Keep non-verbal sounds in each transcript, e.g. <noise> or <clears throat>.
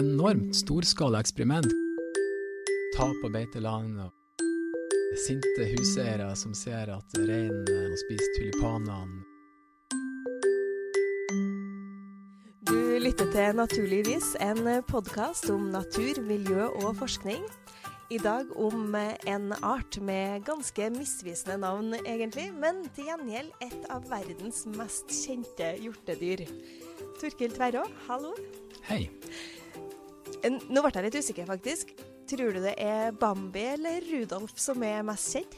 enormt storskala eksperiment. Tap av beiteland og sinte huseiere som ser at reinen spist tulipanene. Du lytter til Naturligvis, en podkast om natur, miljø og forskning. I dag om en art med ganske misvisende navn, egentlig, men til gjengjeld et av verdens mest kjente hjortedyr. Torkild Tverrå, hallo. Hei. Nå ble jeg litt usikker, faktisk. Tror du det er Bambi eller Rudolf som er mest kjent?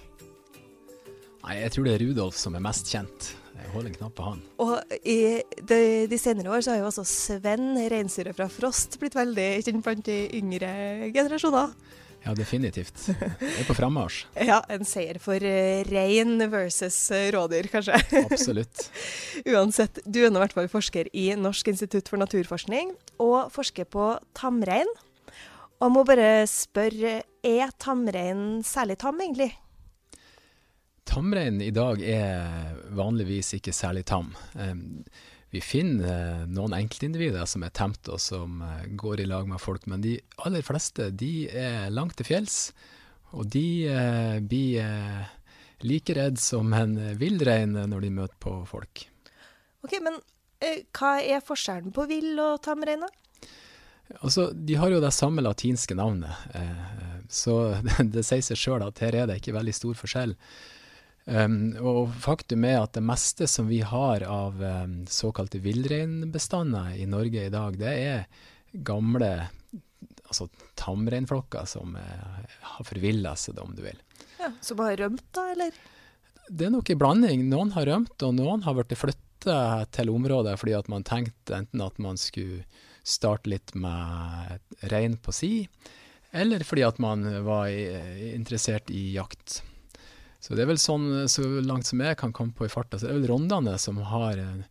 Nei, jeg tror det er Rudolf som er mest kjent. Jeg holder en knapp på han. Og i de, de, senere år så har jo også Sven, reinsdyret fra Frost, blitt veldig kjent blant de yngre generasjoner. Ja, definitivt. Det er på frammarsj. <laughs> ja, en seier for uh, rein versus uh, rådyr, kanskje. <laughs> Absolutt. Uansett, du er nå i hvert fall forsker i Norsk institutt for naturforskning, og forsker på tamrein. Og jeg må bare spørre, er tamrein særlig tam, egentlig? Tamrein i dag er vanligvis ikke særlig tam. Um, vi finner eh, noen enkeltindivider som er temt og som eh, går i lag med folk, men de aller fleste de er langt til fjells, og de eh, blir eh, like redd som en villrein når de møter på folk. Ok, Men eh, hva er forskjellen på vill og tamrein. Altså, De har jo det samme latinske navnet, eh, så det, <laughs> det sier seg sjøl at her er det ikke veldig stor forskjell. Um, og faktum er at det meste som vi har av um, såkalte villreinbestander i Norge i dag, det er gamle altså tamreinflokker som er, har forvilla seg, om du vil. Ja, Som har rømt, da, eller? Det er nok en blanding. Noen har rømt, og noen har blitt flytta til området fordi at man tenkte enten at man skulle starte litt med rein på si, eller fordi at man var i, interessert i jakt. Så det er vel sånn, så langt som jeg kan komme på i farta, så det er vel Rondane som har eh,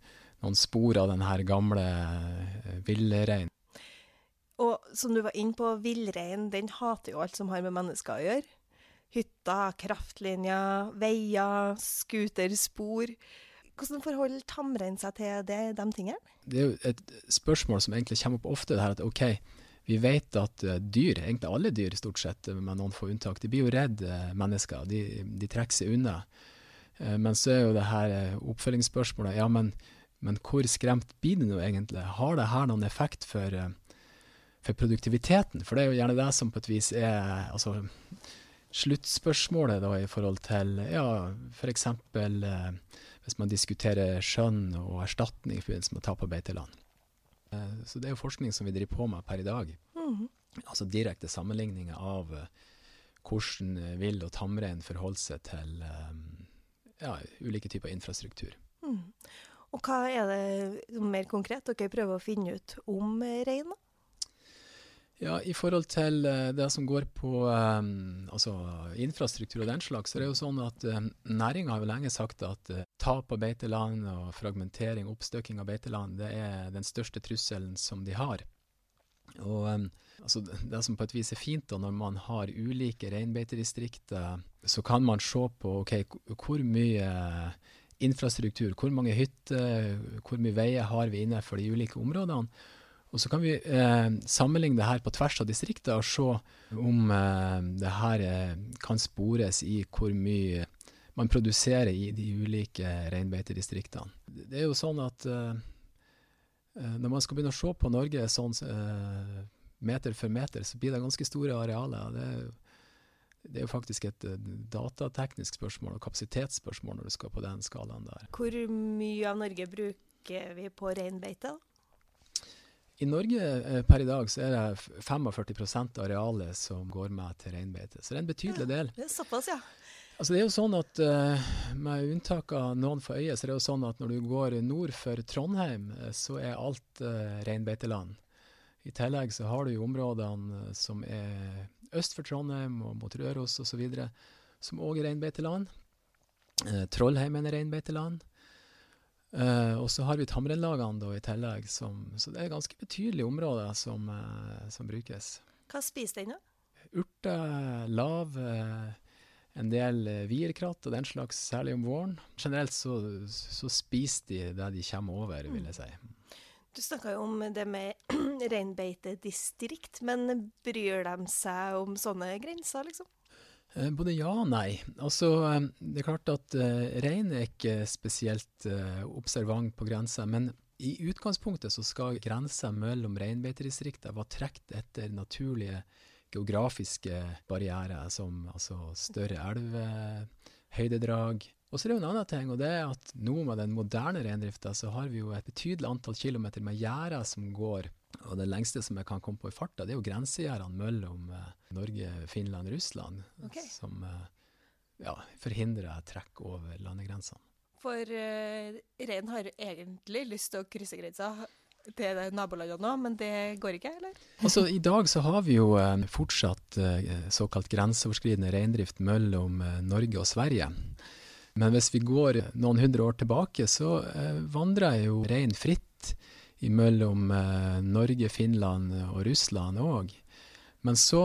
noen spor av den her gamle eh, villreinen. Og som du var inne på, villreinen den hater jo alt som har med mennesker å gjøre. Hytter, kraftlinjer, veier, scooterspor. Hvordan forholder tamrein seg til det, de tingene? Det er jo et spørsmål som egentlig kommer opp ofte. det her at ok, vi vet at uh, dyr, egentlig alle dyr stort sett, med noen få unntak, de blir jo redd uh, mennesker. De, de, trekker seg unna. Men så er jo det her oppfølgingsspørsmålet ja, men, men, hvor skremt blir det nå egentlig? Har det her noen effekt for, for, produktiviteten? For det er jo gjerne det som på et vis er altså, sluttspørsmålet da i forhold til ja, f.eks. hvis man diskuterer skjønn og erstatning i forbindelse med tap av beiteland. Eh, så det er jo forskning som vi driver på med per i dag. Mm. Altså direkte sammenligninger av uh, hvordan eh, vill og tamrein forholder seg til ja, ulike typer infrastruktur. Mm. Og hva er det mer konkret dere prøver å finne ut om rein? Ja, I forhold til uh, det som går på um, altså infrastruktur og den slags, så er det jo sånn at um, næringa har jo lenge sagt at uh, tap av beiteland og fragmentering, oppstøking av beiteland, det er den største trusselen som de har. Og altså, Det som på et vis er fint da, når man har ulike reinbeitedistrikter, så kan man se på okay, hvor mye infrastruktur, hvor mange hytter, hvor mye veier har vi innenfor de ulike områdene. Og Så kan vi eh, sammenligne det her på tvers av distrikter og se om eh, det her eh, kan spores i hvor mye man produserer i de ulike reinbeitedistriktene. Det er jo sånn at eh, eh, når man skal begynne å se på Norge sånn eh, meter for meter, så blir det ganske store arealer. Det er, det er jo faktisk et datateknisk spørsmål og kapasitetsspørsmål når du skal på den skalaen der. Hvor mye av Norge bruker vi på reinbeite? da? I Norge eh, per i dag så er det 45 av arealet som går med til reinbeite. Så det er en betydelig ja, del. Det er såpass, ja. Altså det er jo sånn at uh, Med unntak av noen for øyet, så er det jo sånn at når du går nord for Trondheim, eh, så er alt uh, reinbeiteland. I tillegg så har du jo områdene som er øst for Trondheim og mot Røros osv., som òg er reinbeiteland. Uh, Trollheimen er reinbeiteland. Uh, og så har vi tamreinlagene i tillegg, som, så det er ganske betydelige områder som, uh, som brukes. Hva spiser den, da? Urter, lav, uh, en del vierkratt og den slags, særlig om våren. Generelt så, så spiser de det de kommer over, vil jeg si. Du snakka jo om det med <clears throat> reinbeitedistrikt, men bryr de seg om sånne grenser, liksom? Eh, både ja og nei. Altså, eh, det er klart at uh, rein er ikke spesielt observant på grensa, men i utgangspunktet så skal grensa mellom reinbeitedistrikter være trukket etter naturlige geografiske barrierer, som altså større elver, høydedrag, og så er det jo en annen ting, og det er at nå med den moderne reindrifta, så har vi jo et betydelig antall kilometer med gjerder som går. Og det lengste som jeg kan komme på i farta, det er jo grensegjerdene mellom eh, Norge, Finland Russland. Okay. Som eh, ja, forhindrer trekk over landegrensene. For uh, reinen har egentlig lyst til å krysse grensa til nabolandene òg, men det går ikke, eller? Altså, I dag så har vi jo eh, fortsatt eh, såkalt grenseoverskridende reindrift mellom eh, Norge og Sverige. Men hvis vi går noen hundre år tilbake, så eh, vandrer jo rein fritt mellom eh, Norge, Finland og Russland òg. Men så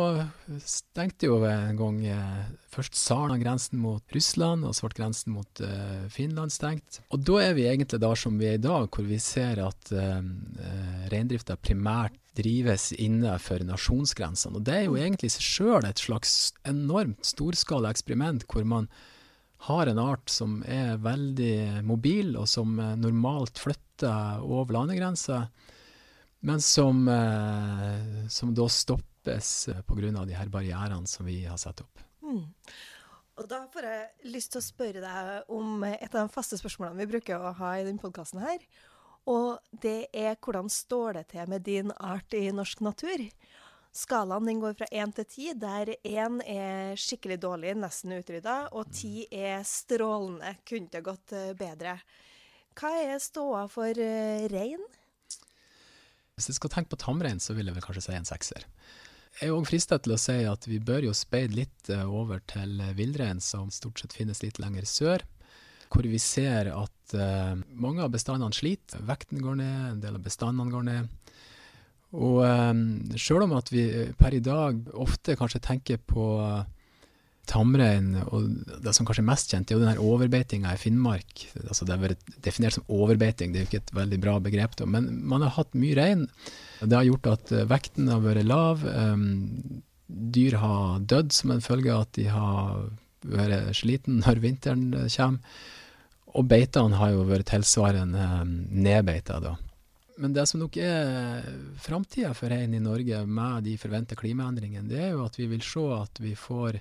stengte jo en gang eh, først Sarna grensen mot Russland, og så ble grensen mot eh, Finland stengt. Og da er vi egentlig der som vi er i dag, hvor vi ser at eh reindrifta primært drives innenfor nasjonsgrensene. Og det er jo egentlig i seg sjøl et slags enormt storskala eksperiment hvor man har en art som er veldig mobil, og som eh, normalt flytter over landegrenser, men som, eh, som da stoppes eh, pga. de her barrierene som vi har satt opp. Mm. Og Da får jeg lyst til å spørre deg om et av de faste spørsmålene vi bruker å ha i denne podkasten. Og det er hvordan står det til med din art i norsk natur? Skalaen går fra én til ti, der én er skikkelig dårlig, nesten utrydda, og ti er strålende, kunne det gått eh, bedre. Hva er ståa for uh, rein? Hvis jeg skal tenke på tamrein, så vil jeg vel kanskje si en sekser. Jeg er òg frista til å si at vi bør jo speide litt eh, over til villrein, som stort sett finnes litt lenger sør. Hvor vi ser at uh, mange av bestandene sliter. Vekten går ned, en del av bestandene går ned. Og um, sjøl om at vi eh, per i dag ofte kanskje tenker på uh, tamrein, og det som kanskje er mest kjent, er jo den her overbeitinga i Finnmark. Altså det har vært definert som overbeiting, det er jo ikke et veldig bra begrep, da. men man har hatt mye rein. Det har gjort at uh, vekten har vært lav. Um, dyr har dødd som en følge av at de har vært sliten når vinteren kommer. Og beitene har jo vært tilsvarende um, nedbeita, da. Men det som nok er framtida for rein i Norge med de forventa klimaendringene, det er jo at vi vil se at vi får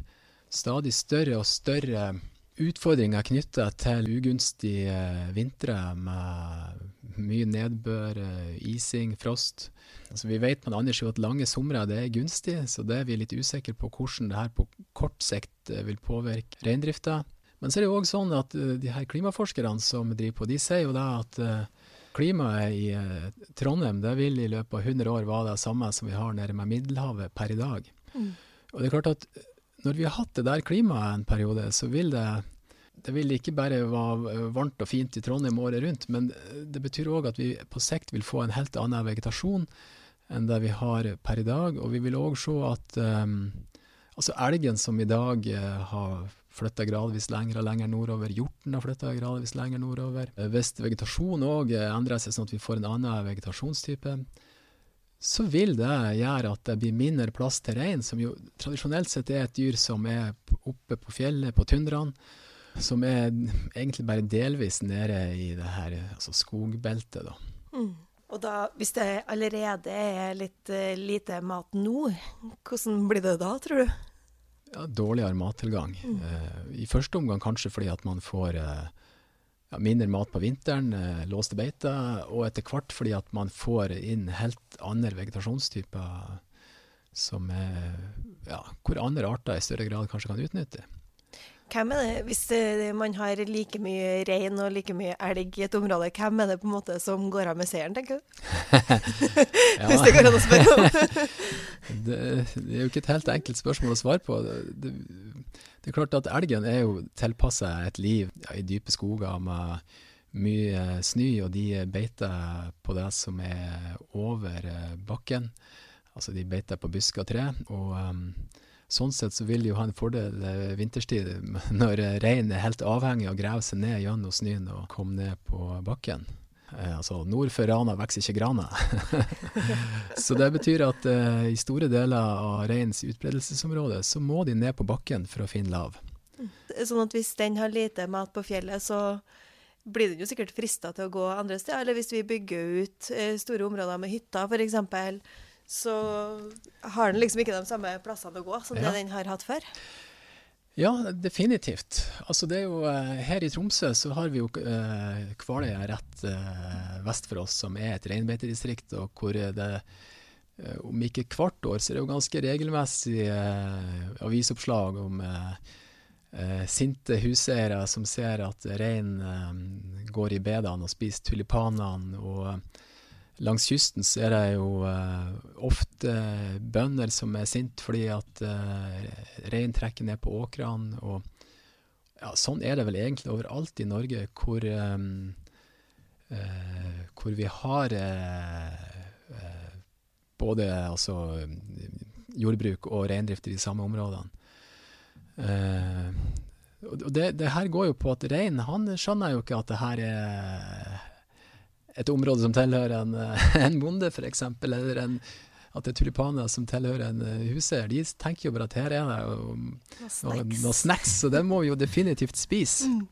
stadig større og større utfordringer knytta til ugunstige vintre med mye nedbør, ising, frost. Altså vi vet på den andre sida at lange somre er gunstig, så det er vi litt usikre på hvordan det her på kort sikt vil påvirke reindrifta. Men så er det jo òg sånn at eh, de her klimaforskerne som driver på, de sier jo da at eh, Klimaet i eh, Trondheim det vil i løpet av 100 år være det samme som vi har nede med Middelhavet per i dag. Mm. Og det er klart at når vi har hatt det der klimaet en periode, så vil det det vil ikke bare være varmt og fint i Trondheim året rundt, men det betyr òg at vi på sikt vil få en helt annen vegetasjon enn det vi har per i dag. Og vi vil òg se at um, altså elgen som i dag uh, har flytta gradvis lenger og lenger nordover. Hjorten har flytta gradvis lenger nordover. Eh, hvis vegetasjonen òg eh, endrer seg sånn at vi får en annen vegetasjonstype, så vil det gjøre at det blir mindre plass til rein, som jo tradisjonelt sett er et dyr som er oppe på fjellet, på tundraen. Som er egentlig bare delvis nede i det her altså skogbeltet, da. Mm. Og da, hvis det allerede er litt uh, lite mat nå, hvordan blir det da, tror du? Ja, dårligere mattilgang. Mm. Uh, I første omgang kanskje fordi at man får uh, ja, mindre mat på vinteren, uh, låste beiter, og etter hvert fordi at man får inn helt andre vegetasjonstyper som er, ja, hvor andre arter i større grad kanskje kan utnytte. Hvem er det, Hvis man har like mye rein og like mye elg i et område, hvem er det på en måte som går av med seieren, tenker du? <laughs> hvis det går an å spørre om. <laughs> det, det, er jo ikke et helt enkelt spørsmål å svare på. Det, det, er klart at elgen er jo tilpassa et liv ja, i dype skoger med mye snø, og de beiter på det som er over eh, bakken. Altså de beiter på busker og tre. og um, Sånn sett så vil de jo ha en fordel vinterstid, <laughs> når reinen er helt avhengig av å grave seg ned gjennom snøen og komme ned på bakken. Eh, altså nord for Rana vokser ikke grana. <laughs> så det betyr at eh, i store deler av reinens utbredelsesområde så må de ned på bakken for å finne lav. Sånn at hvis den har lite mat på fjellet, så blir den jo sikkert frista til å gå andre steder. Eller hvis vi bygger ut eh, store områder med hytter f.eks., så har den liksom ikke de samme plassene å gå som ja. det den har hatt før. Ja, definitivt. Altså det er jo, eh, her i Tromsø så har vi jo eh, Kvaløya rett eh, vest for oss, som er et reinbeitedistrikt, og hvor det eh, om ikke hvert år, så er det jo ganske regelmessig eh, avisoppslag om eh, eh, sinte huseiere som ser at rein eh, går i bedene og spiser tulipanene. og Langs kysten så er det jo uh, ofte bønder som er sinte fordi at uh, rein trekker ned på åkrene. og ja, Sånn er det vel egentlig overalt i Norge hvor, um, uh, hvor vi har eh, både altså, jordbruk og reindrift i de samme områdene. Og det, det, her går jo på at rein han skjønner jo ikke at det her er et område som tilhører en, en bonde, f.eks., eller en, at det er tulipaner som tilhører en uh, huseier. De tenker jo bare at her er det noe snacks, noe snacks så det må vi jo definitivt spise. Mm.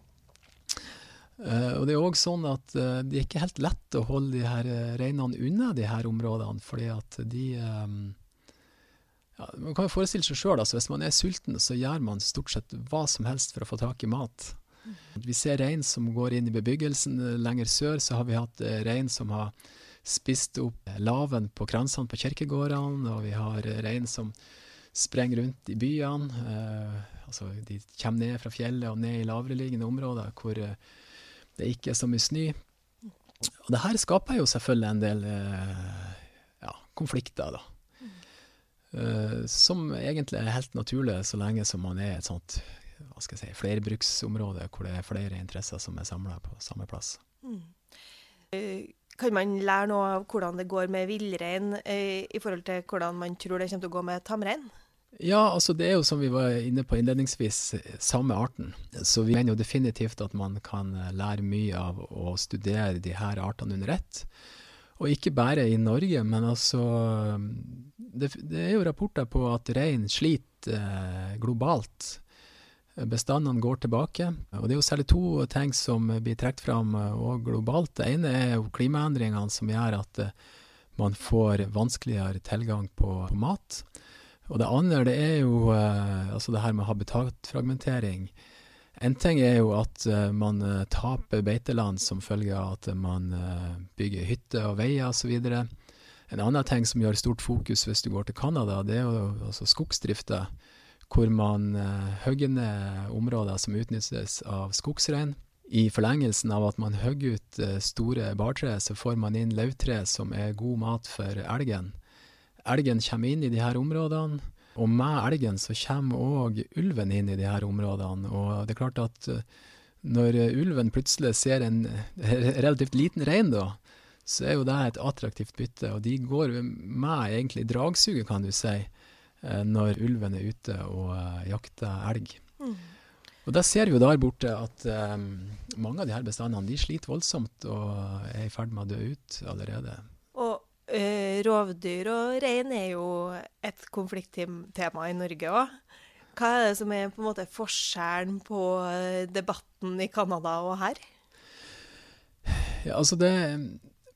Uh, og det er òg sånn at uh, det er ikke helt lett å holde de her reinene unna de her områdene, fordi at de um, ja, Man kan jo forestille seg sjøl, altså, hvis man er sulten, så gjør man stort sett hva som helst for å få tak i mat. Vi ser rein som går inn i bebyggelsen. Lenger sør så har vi hatt eh, rein som har spist opp laven på kransene på kirkegårdene, og vi har rein som sprenger rundt i byene. Eh, altså de kommer ned fra fjellet og ned i lavereliggende områder hvor eh, det ikke er så mye snø. Og det her skaper jo selvfølgelig en del eh, ja, konflikter, da. Uh, som egentlig er helt naturlig så lenge som man er et sånt hva skal jeg si, flerbruksområde hvor det er flere interesser som er samla på samme plass. Mm. Uh, kan man lære noe av hvordan det går med villrein uh, i forhold til hvordan man tror det kommer til å gå med tamrein? Ja, altså det er jo som vi var inne på innledningsvis, samme arten. Så vi mener jo definitivt at man kan lære mye av å studere de her artene under ett. Og ikke bare i Norge, men altså Det, det er jo rapporter på at rein sliter eh, globalt. Bestandene går tilbake. Og det er jo særlig to ting som blir trukket fram og eh, globalt. Det ene er jo klimaendringene som gjør at eh, man får vanskeligere tilgang på, på mat. Og det andre det er jo eh, altså det her med habitatfragmentering. En ting er jo at uh, man taper beiteland som følge av at man bygger hytter og veier osv. En annen ting som gjør stort fokus hvis du går til Canada, det er jo altså skogsdrifta, hvor man hogger ned områder som utnyttes av skogsrein. I forlengelsen av at man hogger ut store bartre, så får man inn løvtre som er god mat for elgen. Elgen kommer inn i her områdene og med elgen så kommer òg ulven inn i her områdene. Og det er klart at eh, når ulven plutselig ser en relativt liten rein, da, så er jo det et attraktivt bytte. Og de går med egentlig dragsuget, kan du si, eh, når ulven er ute og eh, jakter elg. Mm. Og da ser vi jo der borte at um, mange av de her bestandene de sliter voldsomt og er i ferd med å dø ut allerede. Uh, rovdyr og rein er jo et konflikttema i Norge òg. Hva er det som er på en måte forskjellen på eh, debatten i Canada og her? Ja, altså det,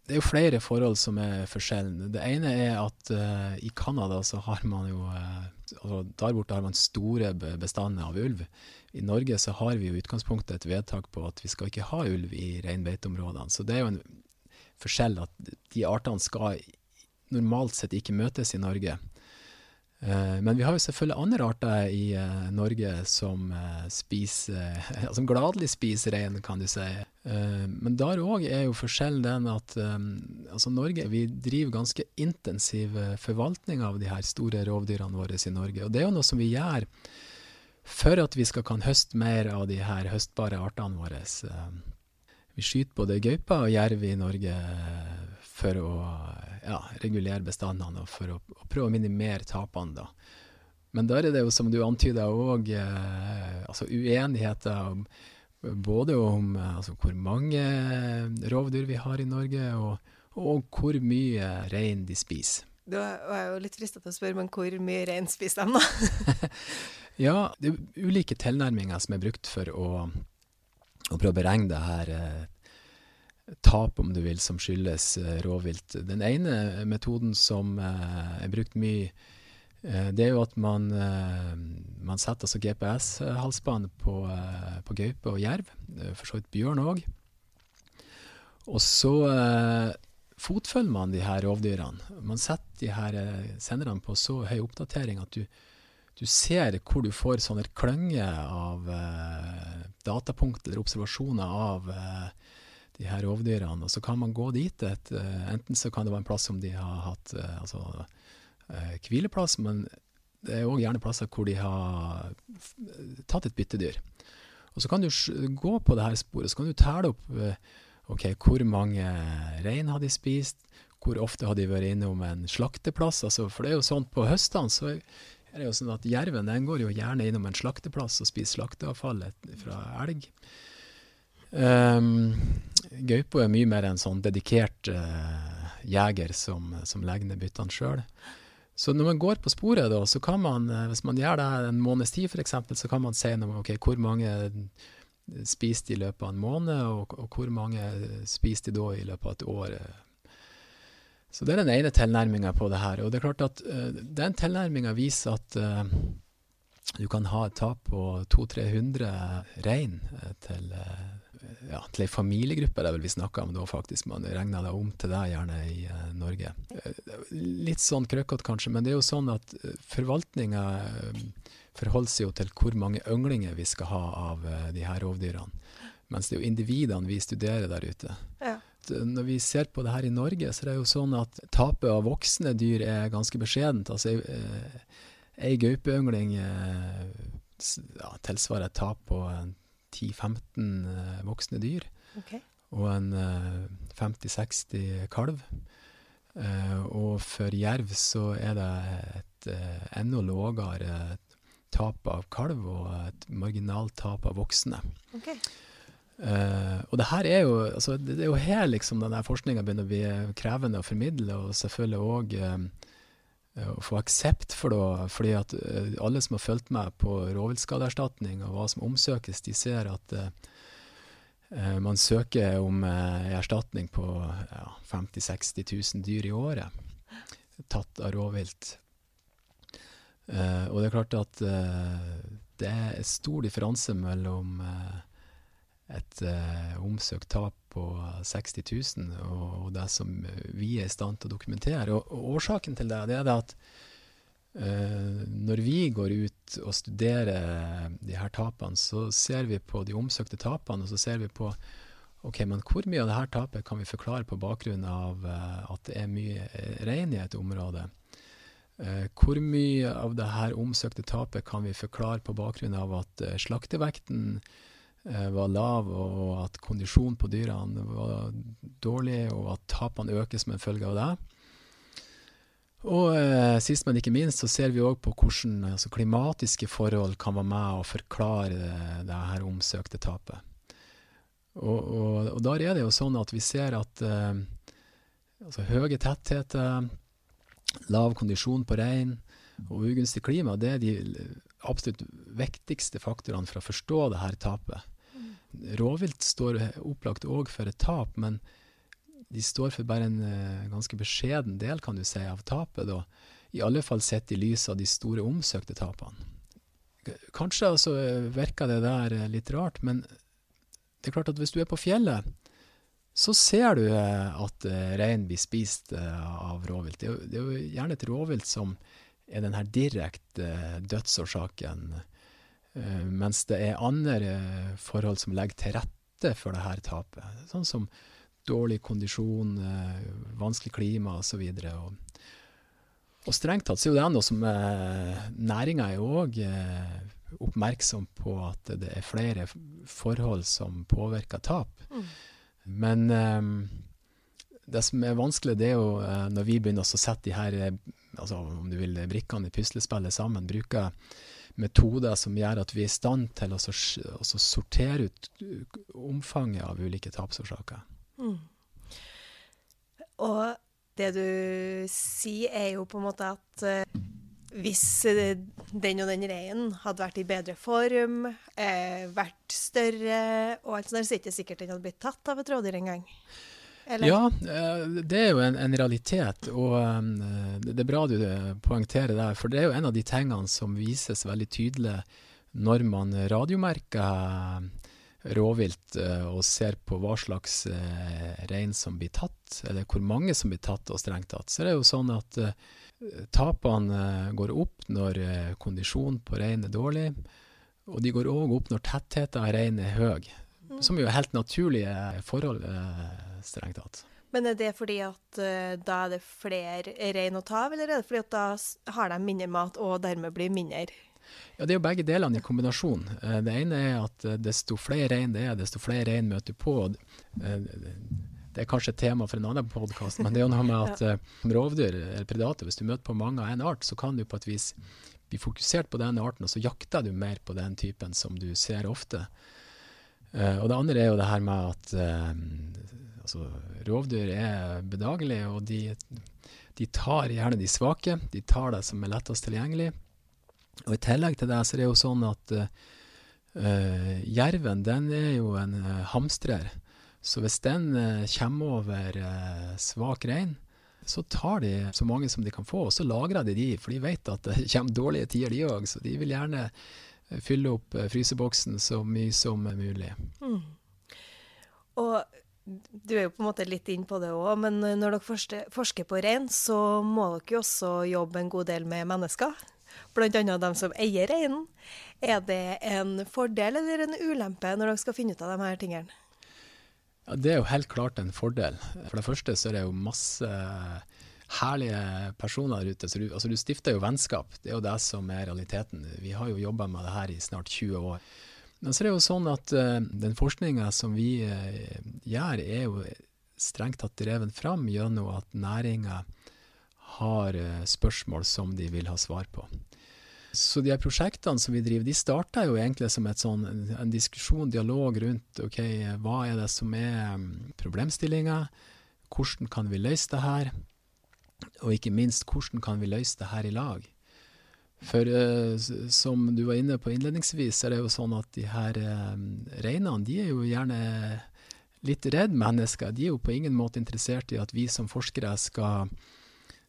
det, er jo flere forhold som er forskjellen. Det ene er at uh, i Canada så har man jo uh, altså Der borte har man store bestander av ulv. I Norge så har vi jo utgangspunktet et vedtak på at vi skal ikke ha ulv i reinbeiteområdene. Så det er jo en forskjell at de artene skal normalt sett ikke møtes i Norge. Uh, men vi har jo selvfølgelig andre arter i uh, Norge som uh, spiser <laughs> Som gladelig spiser rein, kan du si. men der òg er jo forskjellen den at altså Norge vi driver ganske intensiv forvaltning av de her store rovdyrene våre i Norge. Og det er jo noe som vi gjør for at vi skal kan høste mer av de her høstbare artene våre. Vi skyter både gaupe og jerv i Norge for å ja, regulere bestandene og for å, å, prøve å minimere tapene. da. Men der er det jo, som du antyder, òg eh, altså uenigheter om Både om altså, hvor mange rovdyr vi har i Norge, og, og hvor mye rein de spiser. Da var jeg jo litt frista til å spørre, men hvor mye rein spiser de, da? <laughs> ja, det er ulike tilnærminger som er brukt for å, å prøve å beregne det her eh, tap, om du vil, som skyldes eh, rovvilt. Den ene metoden som eh, er brukt mye, eh, det er jo at man, eh, man setter altså GPS-halsbånd på, eh, på gaupe og jerv, for så vidt bjørn òg. Og så fotfølger man de her rovdyrene. Man setter de her eh, senderne på så høy oppdatering at du, du ser hvor du får sånne klynger av eh, datapunkt eller observasjoner av eh, de her rovdyrene. Og så kan man gå dit. Et, eh, enten så kan det være en plass som de har hatt eh, altså, eh, hvileplass, men det er òg gjerne plasser hvor de har tatt et byttedyr. Og så kan du gå på det her sporet, så kan du telle opp ok, hvor mange rein har de spist, hvor ofte har de vært innom en slakteplass? Altså, for det er jo sånn på høstene så er det jo sånn at jerven den går jo gjerne innom en slakteplass og spiser slakteavfallet fra elg. Um, Gaupe er mye mer en sånn dedikert uh, jeger som, som legger ned byttene sjøl. Så når man går på sporet, da, så kan man, eh, hvis man gjør det en måneds tid f.eks., så kan man si noe okay, hvor mange spiste i løpet av en måned, og, og, hvor mange spiste da i løpet av et år? Så det er den ene tilnærminga på det her. Og det er klart at uh, den tilnærminga viser at uh, du kan ha et tap på 200-300 rein uh, til, ja, til ei familiegruppe, det er vel vi snakka om da, faktisk. Man regner det om til det gjerne i Norge. litt sånn krøkkete kanskje, men det er jo sånn at forvaltninga forholder seg jo til hvor mange ynglinger vi skal ha av uh, de her rovdyrene. Mens det er jo individene vi studerer der ute. Ja. Når vi ser på det her i Norge, så er det jo sånn at tapet av voksne dyr er ganske beskjedent. Altså uh, ei gaupeyngling ja, tilsvarer et tap på 10-15 uh, voksne dyr. Okay. Og en 50-60 kalv. og for jerv så er det et enda lavere tap av kalv og et marginalt tap av voksne. Okay. Uh, og det her er jo, altså, det er jo her liksom denne forskninga begynner å bli krevende å formidle, og selvfølgelig òg uh, eh, å få aksept for det. fordi at uh, alle som har fulgt med på rovviltskadeerstatning og hva som omsøkes, de ser at man søker om erstatning på ja, 50 000-60 000 dyr i året tatt av rovvilt. Uh, og det er klart at uh, det er stor differanse mellom uh, et omsøkt tap på 60 000 og, og, det som vi er i stand til å dokumentere. Og, og årsaken til det, det er det at når vi går ut og studerer de her tapene, så ser vi på de omsøkte tapene, og så ser vi på ok, men hvor mye av det her tapet kan vi forklare på bakgrunn av at det er mye rein i et område. Eh, hvor mye av det her omsøkte tapet kan vi forklare på bakgrunn av at eh, slaktevekten eh, var lav, og at kondisjonen på dyrene var dårlig, og at tapene øker som en følge av det? Og eh, sist, men ikke minst, så ser vi òg på hvordan altså, klimatiske forhold kan være med å forklare det, det her omsøkte tapet. Og, og, og, der er det jo sånn at vi ser at eh, altså, høye tettheter lav kondisjon på rein og ugunstig klima, det er de absolutt viktigste faktorene for å forstå det her tapet. Rovvilt står opplagt òg for et tap, men de står for bare en uh, ganske beskjeden del kan du si, av tapet. Da. I alle fall sett i lys av de store omsøkte tapene. Kanskje altså, virker det der litt rart, men det er klart at hvis du er på fjellet, så ser du eh, at uh, rein blir spist av rovvilt. Det er, jo, er, gjerne et rovvilt som er den her direkte dødsårsaken, mens det er andre forhold som legger til rette for det her tapet. Sånn som dårlig kondisjon, vanskelig klima osv. Og, og strengt tatt så er det noe som næringa er òg oppmerksom på at det er flere forhold som påvirker tap. Mm. Men um, det som er vanskelig, det er jo når vi begynner å sette de her eh, altså om du vil, brikkene i puslespillet sammen, bruker metoder som gjør at vi er i stand til å sortere ut omfanget av ulike tapsårsaker. Mm. Og det du sier, er jo på en måte at uh, hvis uh, den og den reinen hadde vært i bedre form, uh, vært større og alt sånt, så er det ikke sikkert den hadde blitt tatt av et rådyr engang. Eller? Ja, det er jo en, en realitet, og um, det er bra du poengterer der. For det er jo en av de tingene som vises veldig tydelig når man radiomerker rovvilt eh, og ser på hva slags eh, rein som blir tatt, eller hvor mange som blir tatt og strengt tatt, så det er jo sånn at eh, tapene går opp når kondisjonen på reinen er dårlig, og de går òg opp når tettheten av rein er høy. Som jo er helt naturlige forhold, strengt tatt. Men er det fordi at uh, da er det flere rein å ta av, eller er det fordi at da har de mindre mat og dermed blir mindre ja, Det er jo begge delene i kombinasjon. Uh, det ene er at eh, desto flere rein det er, desto flere rein møter på. Uh, det er kanskje et tema for en annen podkast, men det er jo noe med at <laughs> ja. rovdyr eller predator, hvis du møter på mange av en art, så kan du på et vis bli fokusert på den arten, og så jakter du mer på den typen som du ser ofte. Og det andre er jo det her med at altså, rovdyr er bedagelige, og de, de tar gjerne de svake. De tar det som er lettest tilgjengelig. Og I tillegg til det så er det jo sånn at uh, jerven den er jo en uh, hamstrer. Så hvis den uh, kommer over svak rein, så tar de så mange som de kan få, og så lagrer de de, for de vet at det <laughs> kommer dårlige tider, de òg. Så de vil gjerne fylle opp fryseboksen så mye som mulig. Mm. Og du er jo på en måte litt inn på det òg, men når dere forsker på rein, så må dere jo også jobbe en god del med mennesker bl.a. dem som eier reinen. Er det en fordel eller en ulempe når dere skal finne ut av de her tingene? Ja, Det er jo helt klart en fordel. For det første så er det jo masse herlige personer der ute. Så du, altså du stifter jo vennskap, det er jo det som er realiteten. Vi har jo jobba med det her i snart 20 år. Men så er det jo sånn at uh, den forskninga som vi uh, gjør, er jo strengt tatt drevet fram gjennom at næringa har uh, spørsmål som de vil ha svar på. Så de her prosjektene som vi driver, de starta jo egentlig som sånn, en diskusjon, dialog rundt ok, hva er det som er um, problemstillinga, hvordan kan vi løse det her, og ikke minst hvordan kan vi løse det her i lag. For uh, som du var inne på innledningsvis, er det jo sånn at de her uh, reinene, de er jo gjerne litt redd mennesker. De er jo på ingen måte interessert i at vi som forskere skal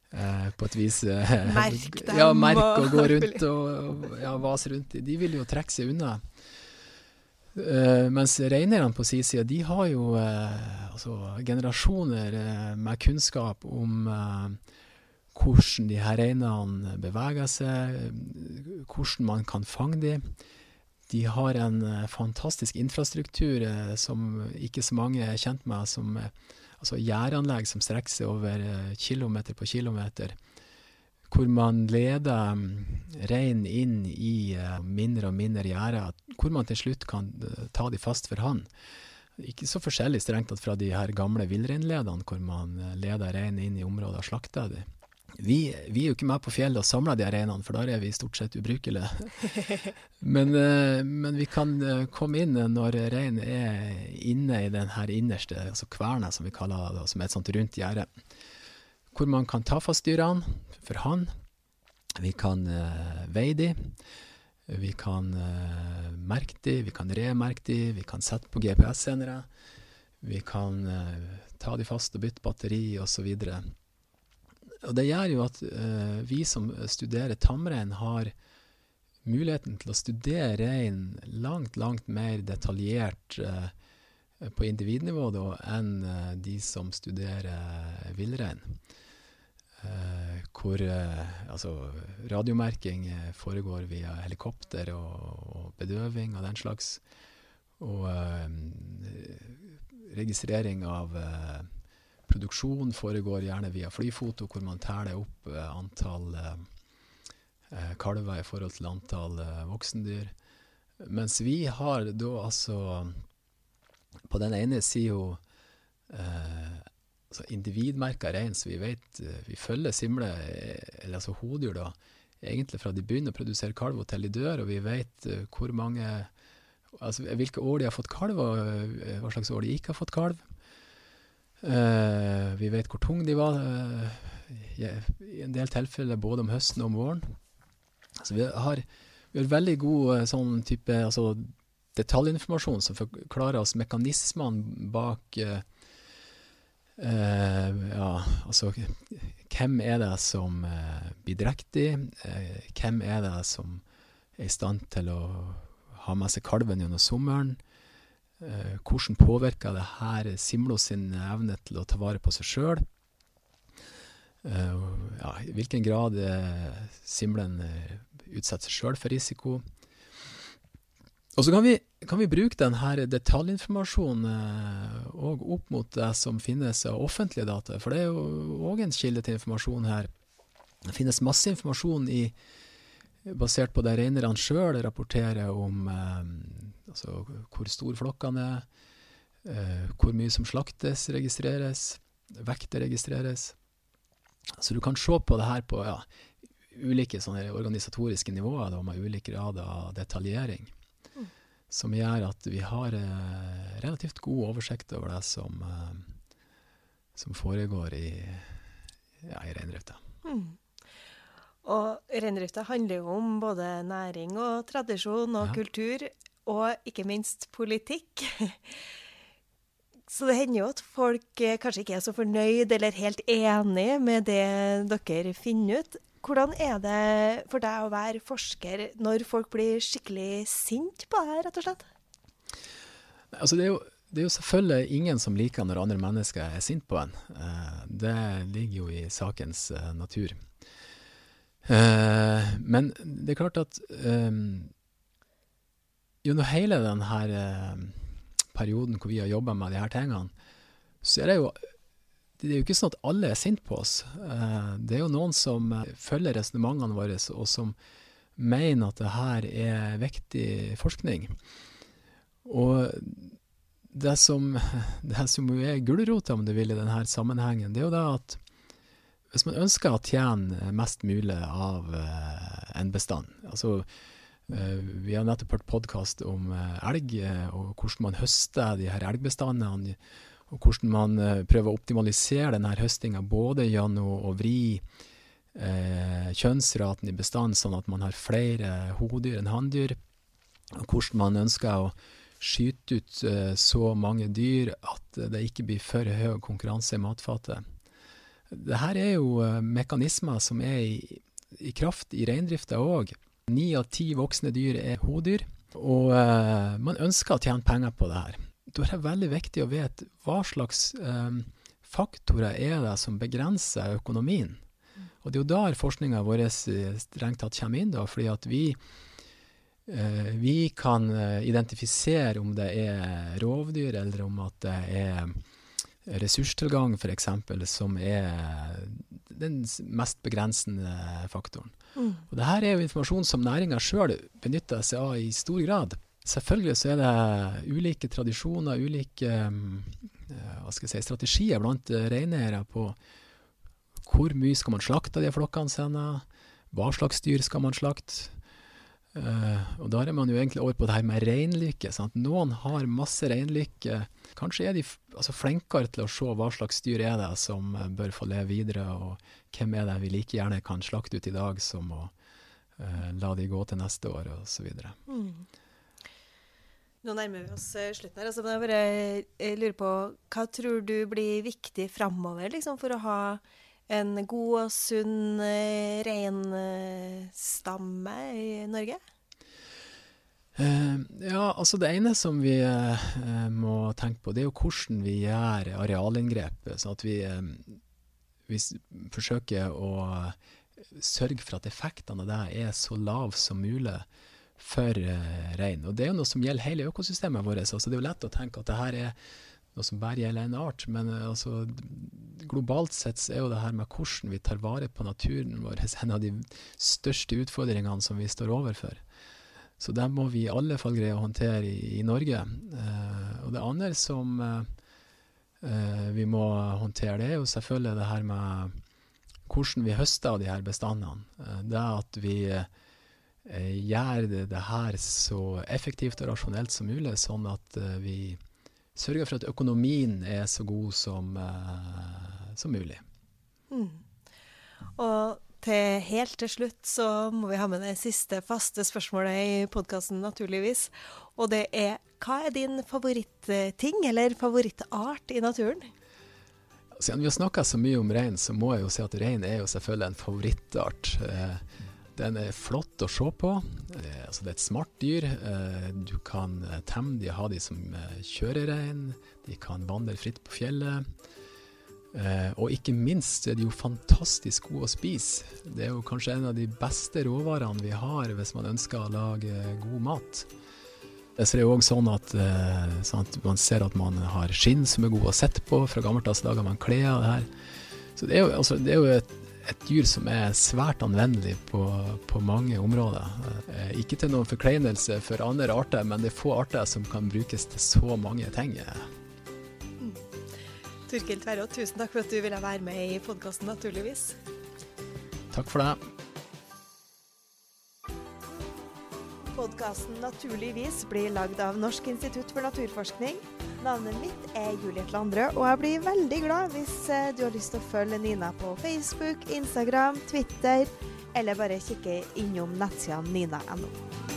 Eh, på et vis <laughs> merke <laughs> dem. Ja, merk og gå <laughs> rundt og, ja, vase rundt. De vil jo trekke seg unna. Uh, mens reineierne på sin side, de har jo uh, altså, generasjoner uh, med kunnskap om hvordan de her reinene beveger seg, hvordan man kan fange dem. De har en fantastisk infrastruktur som ikke så mange er kjent med, som altså gjæranlegg som strekker seg over kilometer på kilometer. Hvor man leder reinen inn i uh, mindre og mindre gjerder, hvor man til slutt kan uh, ta de fast for hånd. Ikke så forskjellig strengt tatt fra de her gamle villreinledene, hvor man uh, leder reinen inn i området og slakter dem. Vi, vi, er jo ikke med på fjellet og samler de reinene, for da er vi stort sett ubrukelige. <laughs> men, men, vi kan komme inn når reinen er inne i den her innerste, altså kverna som vi kaller det, som er et sånt rundt gjerde. Hvor man kan ta fast dyrene for hånd. Vi kan uh, veie de. Vi kan uh, merke de, vi kan remerke de, vi kan sette på GPS-sendere. Vi kan ta de fast og bytte batteri osv. Og, så og det gjør jo at uh, vi som studerer tamrein, har muligheten til å studere rein langt, langt mer detaljert uh, på individnivå da, enn uh, de som studerer villrein. Hvor altså, radiomerking foregår via helikopter og, og, bedøving og den slags. Og registrering av Produksjon foregår gjerne via flyfoto, hvor man teller opp eh, antall eh, eh, kalver i forhold til antall voksendyr. Mens vi har da altså på den ene sida eh, altså individmerka rein, så vi vet vi følger simle, eller altså hodyr, da, egentlig fra de begynner å produsere kalv og til de dør, og vi vet uh, hvor mange altså hvilke år de har fått kalv, og uh, hva slags år de ikke har fått kalv. Uh, vi vet hvor tung de var, i en del tilfeller både om høsten og om våren. Så vi har, vi har veldig god sånn type altså detaljinformasjon som forklarer oss mekanismene bak uh, ja, altså hvem er det som uh, blir drektig? Uh, hvem er det som er i stand til å ha med seg kalven gjennom sommeren? hvordan påvirker det her Simlo sin evne til å ta vare på seg sjøl? ja, I hvilken grad simlen utsetter seg sjøl for risiko? Og så kan vi, kan vi bruke denne detaljinformasjonen òg eh, opp mot det som finnes av offentlige data, for det er jo òg en kilde til informasjon her. Det finnes masse informasjon i, basert på det reinerne sjøl rapporterer om eh, altså hvor stor flokkene er, eh, hvor mye som slaktes, registreres, vekter registreres. Så du kan se på det her på ja, ulike organisatoriske nivåer da, med ulik grad av detaljering som gjør at vi har eh, relativt god oversikt over det som, eh, som foregår i, ja, i reindrifta. Mm. Og reindrifta handler jo om både næring og tradisjon og ja. kultur, og ikke minst politikk. <laughs> Så det hender jo at folk eh, kanskje ikke er så fornøyd eller helt enig med det dere finner ut. Hvordan er det for deg å være forsker når folk blir skikkelig sint på deg, rett og slett? Altså, det, er jo, det, er jo, selvfølgelig ingen som liker når andre mennesker er sint på en. Eh, det ligger jo i sakens eh, natur. Eh, men det er klart at gjennom hele denne perioden hvor vi har jobba med her tingene, så er det jo det er jo ikke sånn at alle er sinte på oss. Eh, det er jo noen som eh, følger resonnementene våre, og som mener at det her er viktig forskning. Og det som, <laughs> det som er gulrota, om du vil, i denne sammenhengen, det er jo det at hvis man ønsker å tjene mest mulig av eh, en bestand altså vi har nettopp hørt podkast om elg, og hvordan man høster de her elgbestandene og hvordan man eh, prøver å optimalisere denne høstinga både gjennom å vri eh, kjønnsraten i bestanden sånn at man har flere hodyr enn hanndyr, og hvordan man ønsker å skyte ut eh, så mange dyr at det ikke blir for høy konkurranse i matfatet. Dette er jo eh, mekanismer som er i, i kraft i reindrifta òg. Ni av ti voksne dyr er hodyr, og eh, man ønsker å tjene penger på det her da er det veldig viktig å vite hva slags eh, faktorer er det som begrenser økonomien. Og det er jo der forskninga vår eh, strengt tatt kommer inn, da, fordi at vi, eh, vi kan identifisere om det er rovdyr, eller om at det er ressurstilgang f.eks. som er den mest begrensende faktoren. Mm. Og Dette er jo informasjon som næringa sjøl benytter seg av i stor grad. Selvfølgelig så er det ulike tradisjoner, ulike eh, skal jeg si, strategier blant eh, reineiere på hvor mye skal man slakte av de flokkene sine, hva slags dyr skal man slakte. Uh, og da er man jo egentlig over på det her med reinlykke. Sånn noen har masse reinlykke. Kanskje er de altså, flinkere til å se hva slags dyr er det som bør få leve videre, og hvem er det vi like gjerne kan slakte ut i dag, som å uh, la de gå til neste år, osv. Mm. Nå nærmer vi oss uh, slutten her. Altså, men jeg bare jeg lurer på, Hva tror du blir viktig framover liksom, for å ha en god og sunn uh, reinstamme i Norge? Ja, altså Det ene som vi må tenke på, det er jo hvordan vi gjør arealinngrep. Sånn at vi, vi forsøker å sørge for at effektene av det er så lav som mulig for uh, rein. Og Det er jo noe som gjelder hele økosystemet vårt. Altså, det er jo lett å tenke at det her er noe som bare gjelder en art, men uh, altså, globalt sett er jo det her med hvordan vi tar vare på naturen vår <laughs> en av de største utfordringene som vi står overfor. Så det må vi i alle fall greie å håndtere i, i Norge. Uh, og det andre som vi må håndtere, det er jo selvfølgelig det her med hvordan vi høster av de her bestandene. Eh, det at vi eh, gjør det, her så effektivt og rasjonelt som mulig, sånn at eh, vi sørger for at økonomien er så god som, eh, som mulig. Mm. Og til helt til slutt så må vi ha med det siste faste spørsmålet i podkasten, naturligvis. Og det er hva er din favoritting eller favorittart i naturen? Siden vi har snakka så mye om rein, så må jeg jo si at rein er jo selvfølgelig en favorittart. Eh, den er flott å se på. Eh, altså det er et smart dyr. Eh, du kan temme de, ha de som kjørerein. De kan vandre fritt på fjellet. Eh, og ikke minst er de jo fantastisk gode å spise. Det er jo kanskje en av de beste råvarene vi har hvis man ønsker å lage god mat. Så det er jo òg sånn eh, sånn at, man ser at man har skinn som er gode å sette på. Fra gammeldags lager man klær av det her. Så det er jo, altså, det er jo et, et, dyr som er svært anvendelig på, på mange områder. Eh, ikke til noen forkleinelse for andre arter, men det er få arter som kan brukes til så mange ting. Turkild Tverrå, tusen takk for at du ville være med i podkasten, naturligvis. Takk for det. Podkasten Naturligvis blir lagd av Norsk institutt for naturforskning. Navnet mitt er Juliet Landrød, og jeg blir veldig glad hvis eh, du har lyst til å følge Nina på Facebook, Instagram, Twitter, eller bare kikke innom nettsidene nina.no.